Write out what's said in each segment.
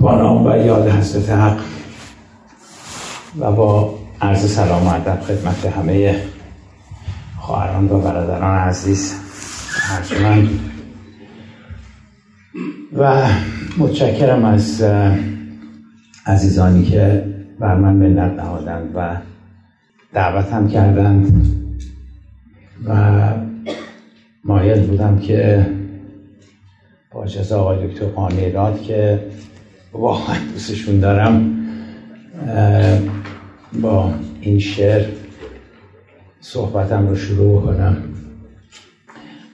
با نام و یاد حضرت حق و با عرض سلام و ادب خدمت همه خواهران و برادران عزیز ارجمند و متشکرم از عزیزانی که بر من منت نهادند و دعوت هم کردند و مایل بودم که با اجازه آقای دکتر قانی که واقعا دوستشون دارم. با این شعر صحبتم رو شروع کنم.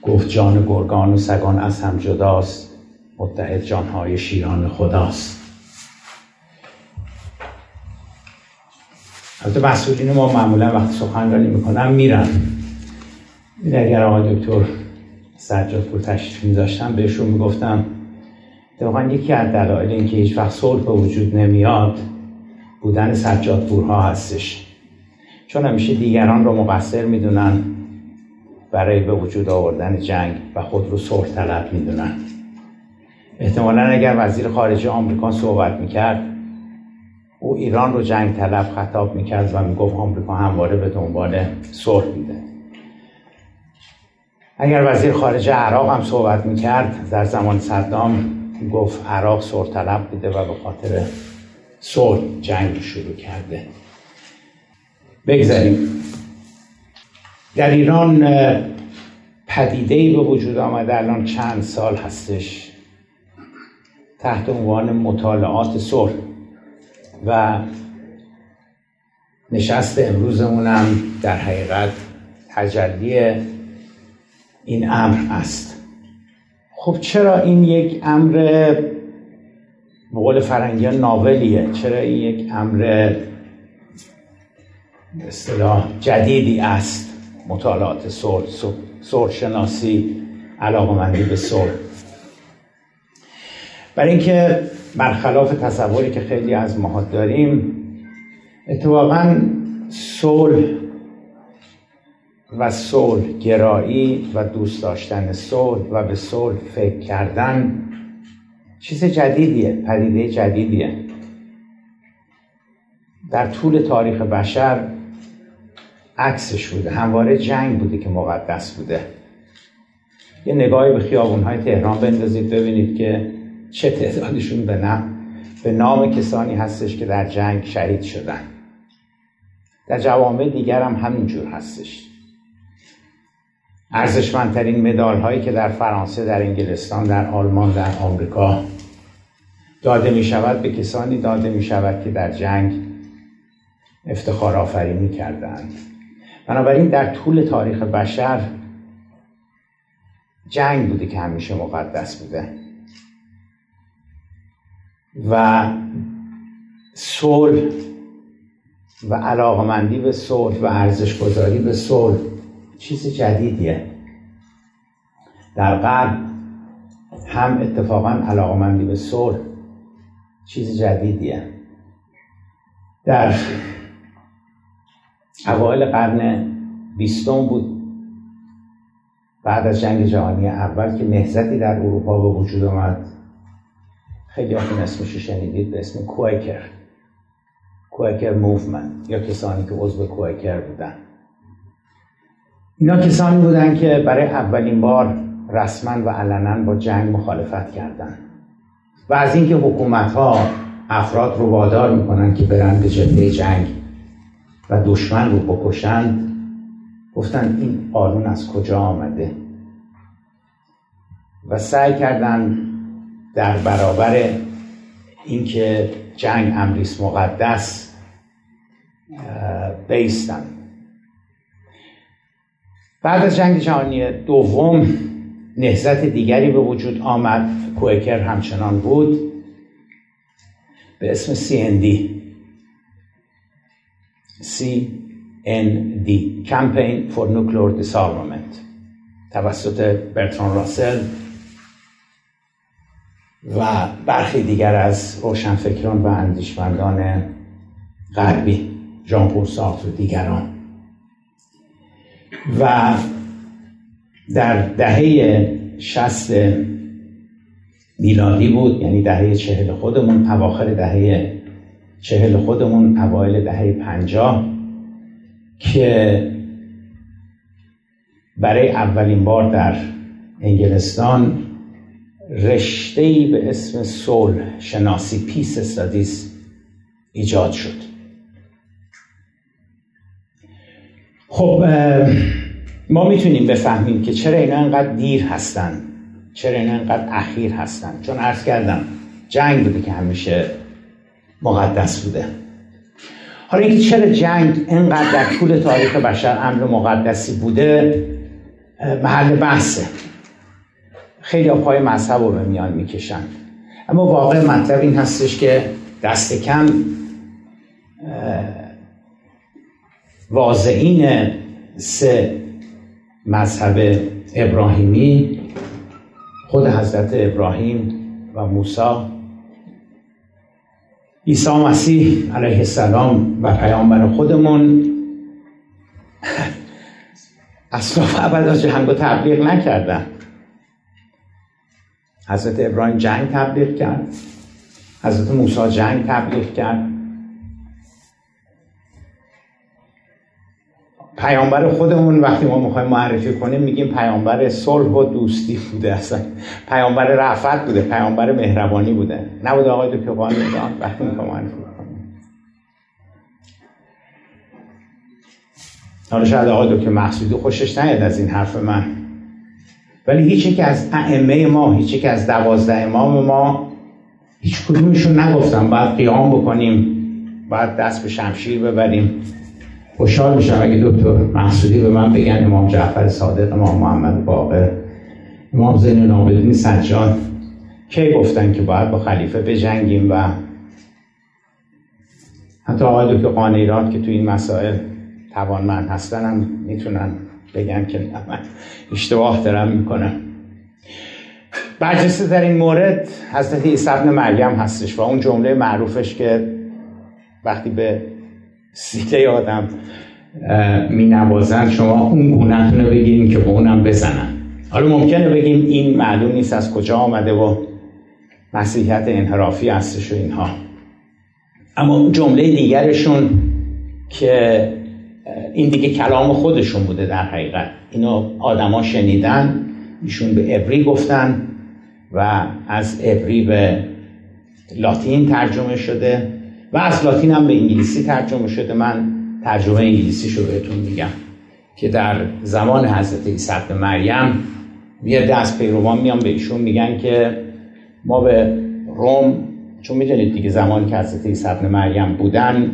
گفت جان گرگان و سگان از هم جداست متحد جانهای شیران خداست. البته مسئولین ما معمولا وقتی سخنرانی می‌کنن میرن اگر آقای دکتر سجاد پور تشریف میداشتم بهشون می‌گفتم واقعا یکی از دلایل اینکه هیچ وقت صلح به وجود نمیاد بودن سجاد پورها هستش. چون همیشه دیگران رو مقصر می‌دونن برای به وجود آوردن جنگ و خود رو صلح طلب می‌دونن. احتمالا اگر وزیر خارجه آمریکا صحبت می‌کرد او ایران رو جنگ طلب خطاب می‌کرد و می‌گفت آمریکا همواره به دنبال صلح میده. اگر وزیر خارجه عراق هم صحبت می‌کرد در زمان صدام گفت عراق صلح طلب بوده و به خاطر صلح جنگ شروع کرده. بگذاریم. در ایران پدیده به وجود آمده الان چند سال هستش تحت عنوان مطالعات صلح و نشست امروزمونم در حقیقت تجلی این امر است. خب چرا این یک امر به قول فرنگی ناولیه؟ چرا این یک امر اصطلاح جدیدی است؟ مطالعات صلح شناسی علاقمندی به صلح برای اینکه برخلاف تصوری که خیلی از ماها داریم اتفاقا صلح و صلح گرایی و دوست داشتن صلح و به صلح فکر کردن چیز جدیدیه پدیده جدیدیه. در طول تاریخ بشر عکسش بوده همواره جنگ بوده که مقدس بوده. یه نگاهی به خیابونهای تهران بندازید ببینید که چه تعدادشون به نام به نام کسانی هستش که در جنگ شهید شدن. در جوامع دیگر هم همینجور هستش. ارزشمندترین مدال هایی که در فرانسه در انگلستان در آلمان در آمریکا داده می شود به کسانی داده می شود که در جنگ افتخار آفرینی کردند. بنابراین در طول تاریخ بشر جنگ بوده که همیشه مقدس بوده. و صلح و علاقمندی به صلح و ارزش گذاری به صلح چیز جدیدیه. در غرب هم اتفاقا علاقمندی به صلح چیز جدیدیه. در اوایل قرن بیستم بود بعد از جنگ جهانی اول که نهضتی در اروپا به وجود آمد. خیلی این اسمش شنیدید به اسم Quaker Quaker Movement یا کسانی که عضو Quaker بودن. اینا کسانی بودن که برای اولین بار رسما و علنا با جنگ مخالفت کردند و از اینکه حکومت ها افراد رو وادار می‌کنن که برن به جبهه جنگ و دشمن رو بکشند گفتن این قانون از کجا آمده؟ و سعی کردن در برابر اینکه جنگ امریس مقدس بیستن. بعد از جنگ جهانی دوم نهزت دیگری به وجود آمد. کوئکر همچنان بود. به اسم CND CND Campaign for Nuclear Disarmament توسط برتران راسل و برخی دیگر از روشنفکران و اندیشمندان غربی ژان پل و دیگران. و در دهه شست میلادی بود یعنی دهه چهل خودمون اواخر دهه چهل خودمون اوایل دهه پنجاه که برای اولین بار در انگلستان رشته به اسم سول شناسی پیس استادیس ایجاد شد. خب ما می‌تونیم بفهمیم که چرا اینا انقدر دیر هستن چرا اینا انقدر اخیر هستن. چون عرض کردم جنگ بوده که همیشه مقدس بوده. حالا اینکه چرا جنگ انقدر در طول تاریخ بشر امر مقدسی بوده محل بحثه. خیلی پای مذهب رو به میان می‌کشن. اما واقع مطلب این هستش که دست کم واضعین سه مذهب ابراهیمی خود حضرت ابراهیم و موسی. عیسی مسیح علیه السلام و پیامبر خودمون. اصلا ابدا جنگ تبلیغ نکردن. حضرت ابراهیم جنگ تبلیغ کرد. حضرت موسی جنگ تبلیغ کرد. پیامبر خودمون وقتی ما می‌خوایم معرفی کنیم میگیم پیامبر صلح و دوستی بوده اصلا. پیامبر رفت بوده پیامبر مهربانی بوده. نبوده آقای دکتر وقتی می‌خوایم معرفی حالا شاید آقای دکتر محسودی خوشش نیاد از این حرف من. ولی هیچ که از ائمه ما هیچ که از دوازده امام ما هیچ کدومشون نگفتم باید قیام بکنیم باید دست به شمشیر ببریم. خوشحال میشم اگه دکتر محسودی به من بگن امام جعفر صادق امام محمد باقر امام زین العابدین سجاد. کی گفتن که باید با خلیفه بجنگیم و حتی آقای دکتر قانیرات که تو این مسائل توانمند هستن هم می‌تونن بگن که من اشتباه دارم می‌کنم. برجسته در این مورد حضرت عیسی ابن مریم هستش و اون جمله معروفش که وقتی به سیده آدم می نوازن شما اون گونهتون رو بگیرین که به اونم بزنن. حالا ممکنه بگیم این معلوم نیست از کجا آمده و مسیحیت انحرافی هستش و اینها. اما جمله دیگرشون که این دیگه کلام خودشون بوده در حقیقت. اینو آدما شنیدن ایشون به ابری گفتن و از ابری به لاتین ترجمه شده. و از لاتین هم به انگلیسی ترجمه شده. من ترجمه انگلیسی رو بهتون میگم که در زمان حضرت عیسی مریم یه دست پیروان میان به ایشون میگن که ما به روم چون می‌دونید دیگه زمانی که حضرت عیسی مریم بودن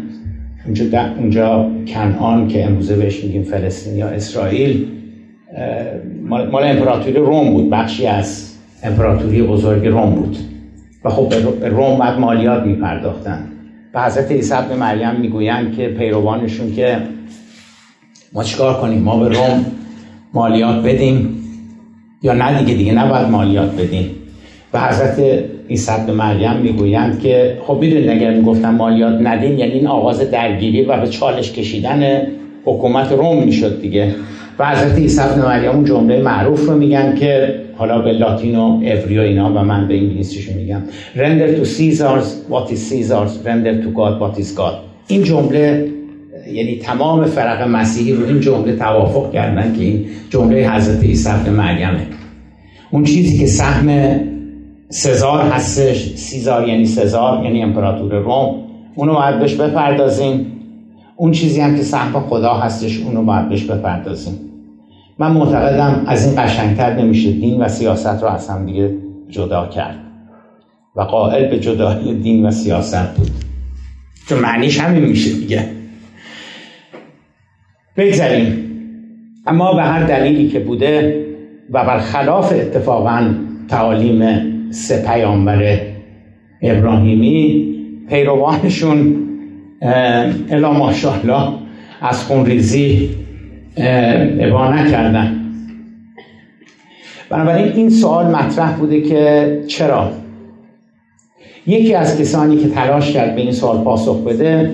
اونجا, اونجا کنعان که امروزه بهش میگیم فلسطین یا اسرائیل مال امپراتوری روم بود بخشی از امپراتوری بزرگ روم بود. و خب به روم بعد مالیات میپرداختن. به حضرت عیسی مریم می‌گویند که پیروانشون که ما چیکار کنیم؟ ما به روم مالیات بدیم یا نه دیگه؟ دیگه نباید مالیات بدیم. به حضرت عیسی ابن مریم می‌گویند که خب می‌دونید اگر می‌گفتن مالیات ندیم یعنی این آغاز درگیری و به چالش کشیدن حکومت روم می‌شد دیگه. و حضرت عیسی ابن اون جمله معروف رو میگن که حالا به لاتین و افری و اینا و من به انگلیسیشو میگم. Render to Caesars what is Caesars. Render to God what is God. این جمله یعنی تمام فرق مسیحی رو این جمله توافق کردن که این جمله حضرت عیسی ابن مریمه. اون چیزی که سهم سزار هستش سیزار یعنی سزار یعنی امپراتور روم. اونو باید بهش بپردازیم. اون چیزی هم که سهم خدا هستش اونو باید بهش بپردازیم. من معتقدم از این قشنگتر نمیشه دین و سیاست رو از هم دیگه جدا کرد. و قائل به جدایی دین و سیاست بود. چون معنیش همین میشه دیگه. بگذاریم. اما به هر دلیلی که بوده و برخلاف اتفاقا تعالیم سه پیامبر ابراهیمی پیروانشون الا ماشاءالله از خونریزی ابا نکردن. بنابراین این سوال مطرح بوده که چرا؟ یکی از کسانی که تلاش کرد به این سوال پاسخ بده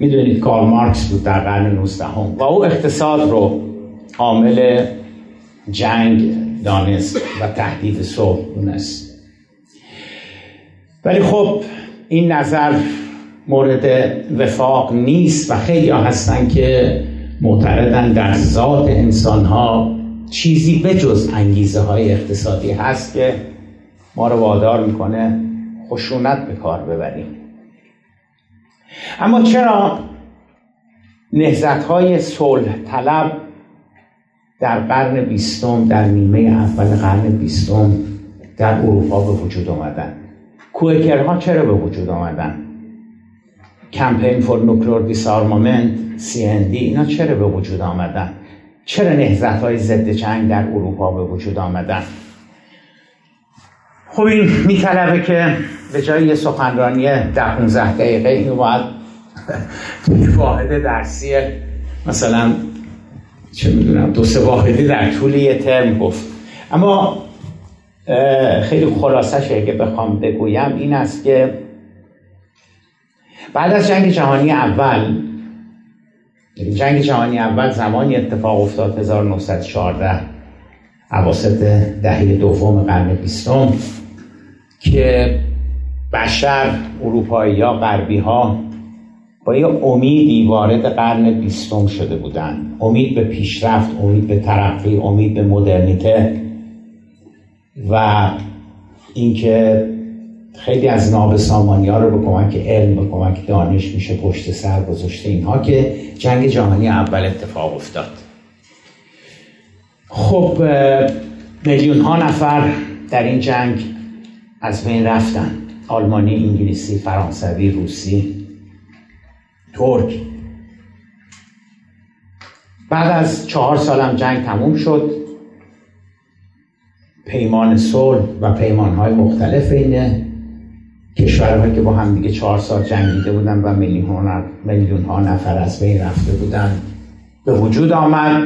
می‌دونید کارل مارکس بود در قرن 19 هم و او اقتصاد رو عامل جنگ دانست و تهدید صلح دونست. ولی خب این نظر مورد وفاق نیست و خیلی ها هستن که معتقدن در ذات انسان ها چیزی به جز انگیزه های اقتصادی هست که ما رو وادار می‌کنه خشونت به کار ببریم. اما چرا نهزت های صلح طلب در قرن بیستم در نیمه اول قرن بیستم در اروپا به وجود آمدن؟ کوکرها چرا به وجود آمدن؟ کمپین فور نوکلور دیسارمامنت CND اینا چرا به وجود آمدن؟ چرا نهزت های ضد جنگ در اروپا به وجود آمدن؟ خب این میطلبه که به جای یه سخنرانی ده 15 دقیقه این باید واحد درسی مثلا چه می‌دونم دو سه واحدی در طول یه ترم گفت. اما خیلی خلاصش اگه بخوام بگویم این است که بعد از جنگ جهانی اول یعنی جنگ جهانی اول زمانی اتفاق افتاد 1914 عواسط دهه دوم قرن بیستم که بشر اروپایی یا غربی ها با یه امیدی وارد قرن بیستم شده بودند امید به پیشرفت امید به ترقی امید به مدرنیته و اینکه خیلی از ناب سامانی ها رو به کمک علم به کمک دانش میشه پشت سر گذاشته اینها که جنگ جهانی اول اتفاق افتاد. خب میلیون ها نفر در این جنگ از بین رفتن. آلمانی، انگلیسی، فرانسوی، روسی ترک. بعد از چهار سالم جنگ تموم شد. پیمان صلح و پیمانهای مختلف اینه کشورهایی که با هم دیگه چهار سال جنگیده بودن و میلیون ها نفر از بین رفته بودن به وجود آمد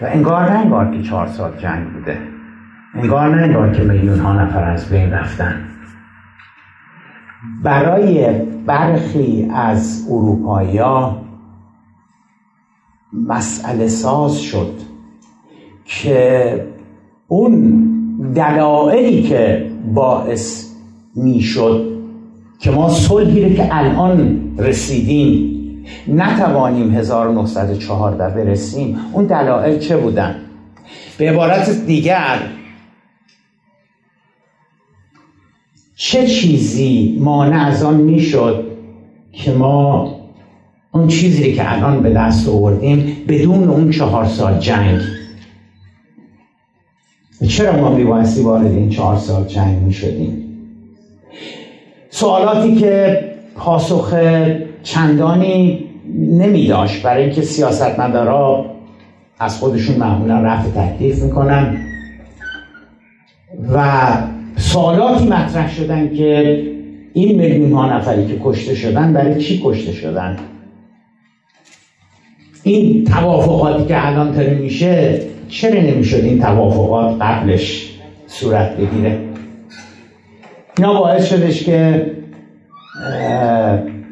و انگار نه انگار که چهار سال جنگ بوده انگار نه انگار که میلیون ها نفر از بین رفتن. برای برخی از اروپایی مسئله ساز شد که اون دلایلی که باعث می‌شد که ما صلحی که الان رسیدیم نتوانیم 1914 برسیم اون دلایل چه بودن؟ به عبارت دیگر چه چیزی مانع از آن می‌شد که ما اون چیزی که الان به دست آوردیم بدون اون چهار سال جنگ؟ چرا ما میبایستی وارد این چهار سال جنگ می‌شدیم؟ سوالاتی که پاسخ چندانی نمی داشت برای اینکه سیاستمدارا از خودشون معمولا رفع تکلیف می‌کنن. و سوالاتی مطرح شدن که این میلیون ها نفری که کشته شدن برای چی کشته شدن؟ این توافقاتی که الان تره میشه چرا نمی‌شد این توافقات قبلش صورت بگیره؟ اینا باعث شدش که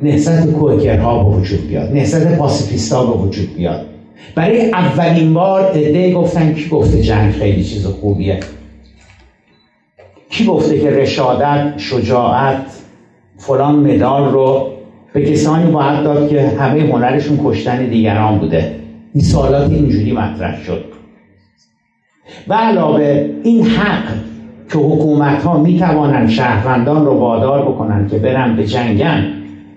نهزت کوکرها به وجود بیاد نهزت پاسیفیستا به وجود بیاد. برای اولین بار عده گفتن کی گفته جنگ خیلی چیز خوبیه. کی گفته که رشادت شجاعت فلان مدال رو به کسانی باید داد که همه هنرشون کشتن دیگران بوده. این سوالات اینجوری مطرح شد. و علاوه این حق که حکومت ها می توانند شهروندان رو وادار بکنن که برن به جنگن.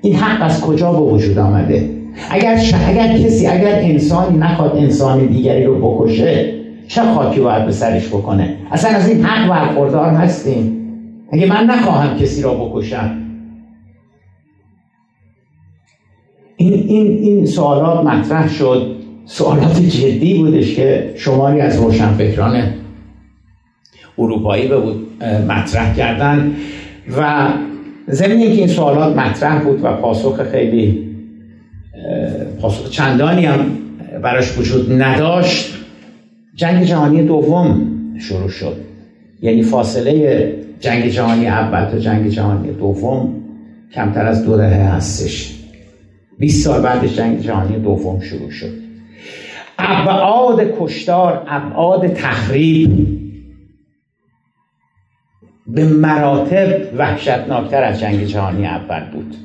این حق از کجا به وجود آمده؟ اگر, اگر کسی اگر انسانی نخواد انسان دیگری رو بکشه چه خاکی باید به سرش بکنه؟ اصلا از این حق برخوردار هستیم. اگه من نخواهم کسی را بکشم. این, این, این سوالات مطرح شد. سوالات جدی بودش که شماری از روشنفکران اروپایی به مطرح کردن و زمین که این سوالات مطرح بود و پاسخ خیلی پاسخ چندانی هم براش وجود نداشت جنگ جهانی دوم شروع شد. یعنی فاصله جنگ جهانی اول تا جنگ جهانی دوم کمتر از دو دهه هستش. 20 سال بعدش جنگ جهانی دوم شروع شد. ابعاد کشتار ابعاد تخریب به مراتب وحشتناکتر از جنگ جهانی اول بود.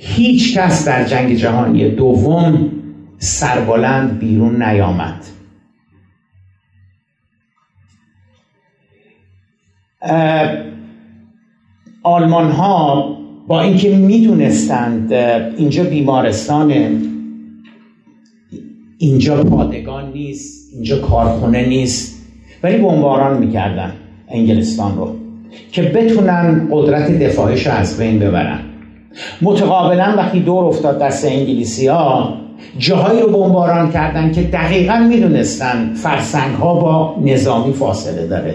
هیچ کس در جنگ جهانی دوم سربلند بیرون نیامد. آلمان ها با اینکه می‌دونستند اینجا بیمارستان اینجا پادگان نیست اینجا کارخونه نیست ولی بمباران می‌کردن انگلستان رو که بتونن قدرت دفاعش رو از بین ببرن. متقابلا وقتی دور افتاد دست انگلیسی ها جاهایی رو بمباران کردن که دقیقا می‌دونستن فرسنگ ها با نظامی فاصله داره.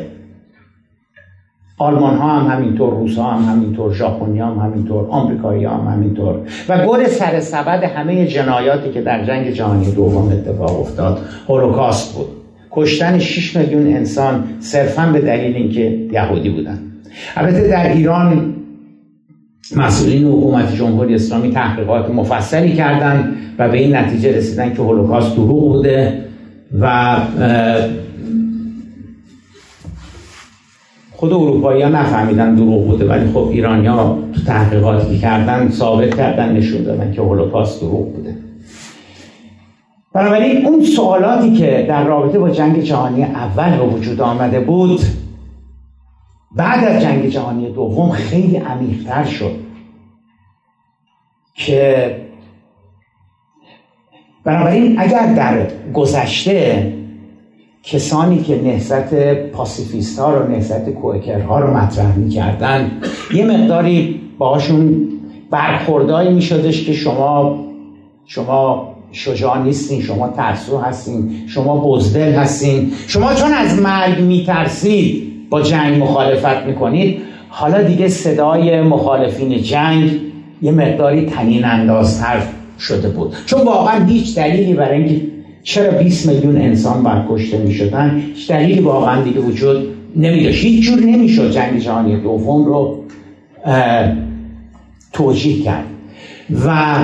آلمان ها هم همینطور روس ها هم همینطور ژاپنی هم همینطور آمریکایی هم همینطور. و گل سر سبد همه جنایاتی که در جنگ جهانی دوم اتفاق افتاد هولوکاست بود. کشتن 6 میلیون انسان صرفا به دلیل اینکه یهودی بودن. البته در ایران مسئولین حکومت جمهوری اسلامی تحقیقات مفصلی کردند و به این نتیجه رسیدن که هولوکاست دروغ بوده و خود اروپایی نفهمیدن دروغ بوده ولی خب ایرانی ها تو تحقیقاتی کردن ثابت کردن نشون دادن که هولوکاست دروغ بوده. بنابراین اون سوالاتی که در رابطه با جنگ جهانی اول به وجود آمده بود بعد از جنگ جهانی دوم خیلی عمیقتر شد که بنابراین اگر در گذشته کسانی که نهضت پاسیفیست ها رو نهضت کوکرها رو مطرح می‌کردن یه مقداری باهاشون برخوردایی میشدش که شما شما شجاع نیستین شما ترسو هستین شما بزدل هستین. شما چون از مرگ میترسید با جنگ مخالفت می‌کنید حالا دیگه صدای مخالفین جنگ یه مقداری تنین اندازتر شده بود. چون واقعا هیچ دلیلی برای اینکه چرا 20 میلیون انسان باید کشته می شدن هیچ دلیلی واقعا دیگه وجود نمی داشت هیچ جور نمی شد جنگ جهانی دوم رو توجیه کرد. و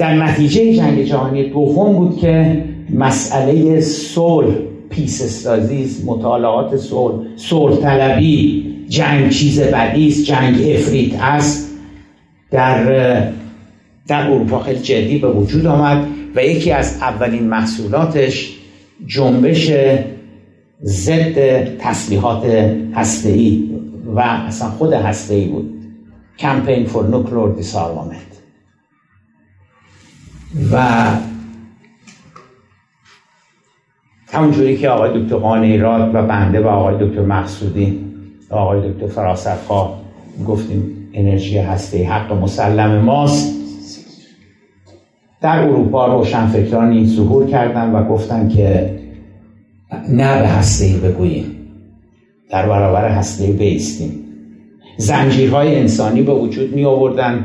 در نتیجه جنگ جهانی دوم بود که مسئله صلح پیس استازیز مطالعات صلح صلح طلبی جنگ چیز بدی است جنگ افریت است. در در اروپا خیلی جدی به وجود آمد و یکی از اولین محصولاتش جنبش ضد تسلیحات هسته‌ای و اصلا خود هسته‌ای بود. کمپین فور نوکلور دیسارمامنت و همونجوری که آقای دکتر قانعی راد و بنده و آقای دکتر مقصودی و آقای دکتر فراستخواه گفتیم انرژی هسته حق مسلم ماست. در اروپا روشنفکرانی ظهور کردن و گفتن که نه به هسته بگوییم در برابر هسته بیستیم. زنجیرهای انسانی به وجود می آوردن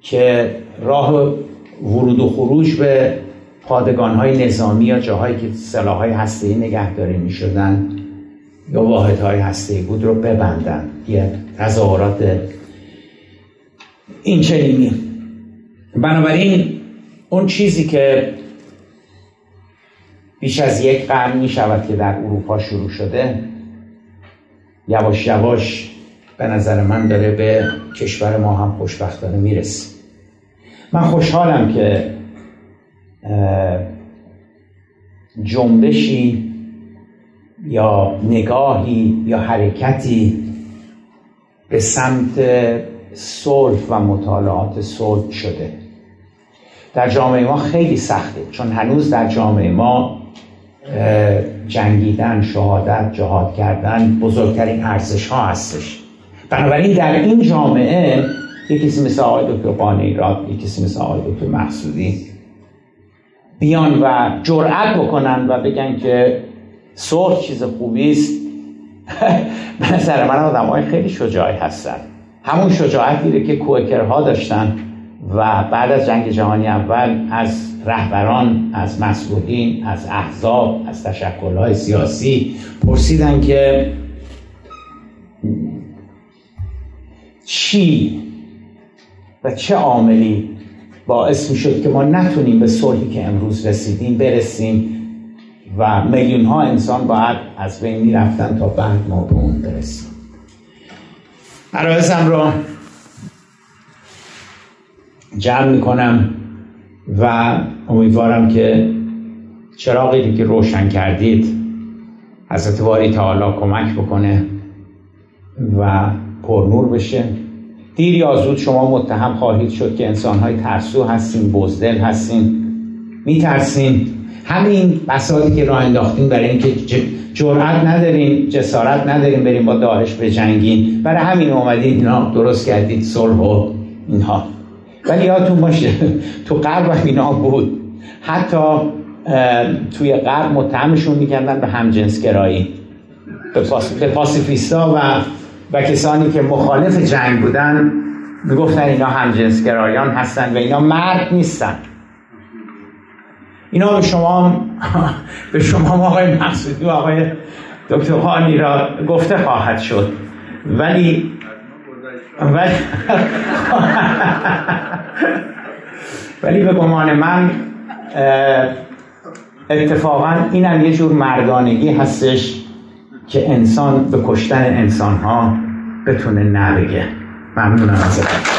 که راه ورود و خروج به پادگانهای نظامی یا جاهایی که سلاحهای هسته ای نگهداری می شدن یا واحدهای هسته ای بود رو ببندن. یه تظاهرات این چنینی. بنابراین اون چیزی که بیش از یک قرن می شود که در اروپا شروع شده یواش یواش به نظر من داره به کشور ما هم خوشبختانه می‌رسه. من خوشحالم که جنبشی یا نگاهی یا حرکتی به سمت صلح و مطالعات صلح شده. در جامعه ما خیلی سخته چون هنوز در جامعه ما جنگیدن شهادت جهاد کردن بزرگترین ارزش ها هستش. بنابراین در این جامعه یکی کسی مثل آقای دکتر قانعی را یکی کسی مثل آقای دکتر محسودی. بیان و جرأت بکنن و بگن که صلح چیز خوبی است. به نظر من آدم های خیلی شجاعی هستن. همون شجاعتی که کوکرها داشتن و بعد از جنگ جهانی اول از رهبران از مسئولین از احزاب از تشکلهای سیاسی پرسیدن که چی و چه عاملی باعث می شد که ما نتونیم به صلحی که امروز رسیدیم برسیم و میلیون ها انسان باید از بین می‌رفتن تا بعد ما به اون برسیم. عرایزم رو جمع می‌کنم و امیدوارم که چراغی که روشن کردید حضرت باری تعالی کمک بکنه و پرنور بشه. دیر یا زود شما متهم خواهید شد که انسانهای ترسو هستین بزدل هستین. میترسین. همین بساطی که راه انداختین برای اینکه جرأت ندارین جسارت ندارین بریم با داعش بجنگین برای همین اومدین اینا درست کردید صلح و اینها. ولی یادتون باشه تو قرب اینا بود. حتی توی غرب متهمشون می‌کردن به همجنسگرایی. به پاسیفیستا و و کسانی که مخالف جنگ بودن می‌گفتن اینا همجنسگرایان هستن و اینا مرد نیستن. اینا به شما به شما آقای مقصودی و آقای دکتر خانی را گفته خواهد شد. ولی ولی ولی به گمان من اتفاقا اینم یه جور مردانگی هستش. که انسان به کشتن انسان ها بتونه نبگه. ممنونم ازتون.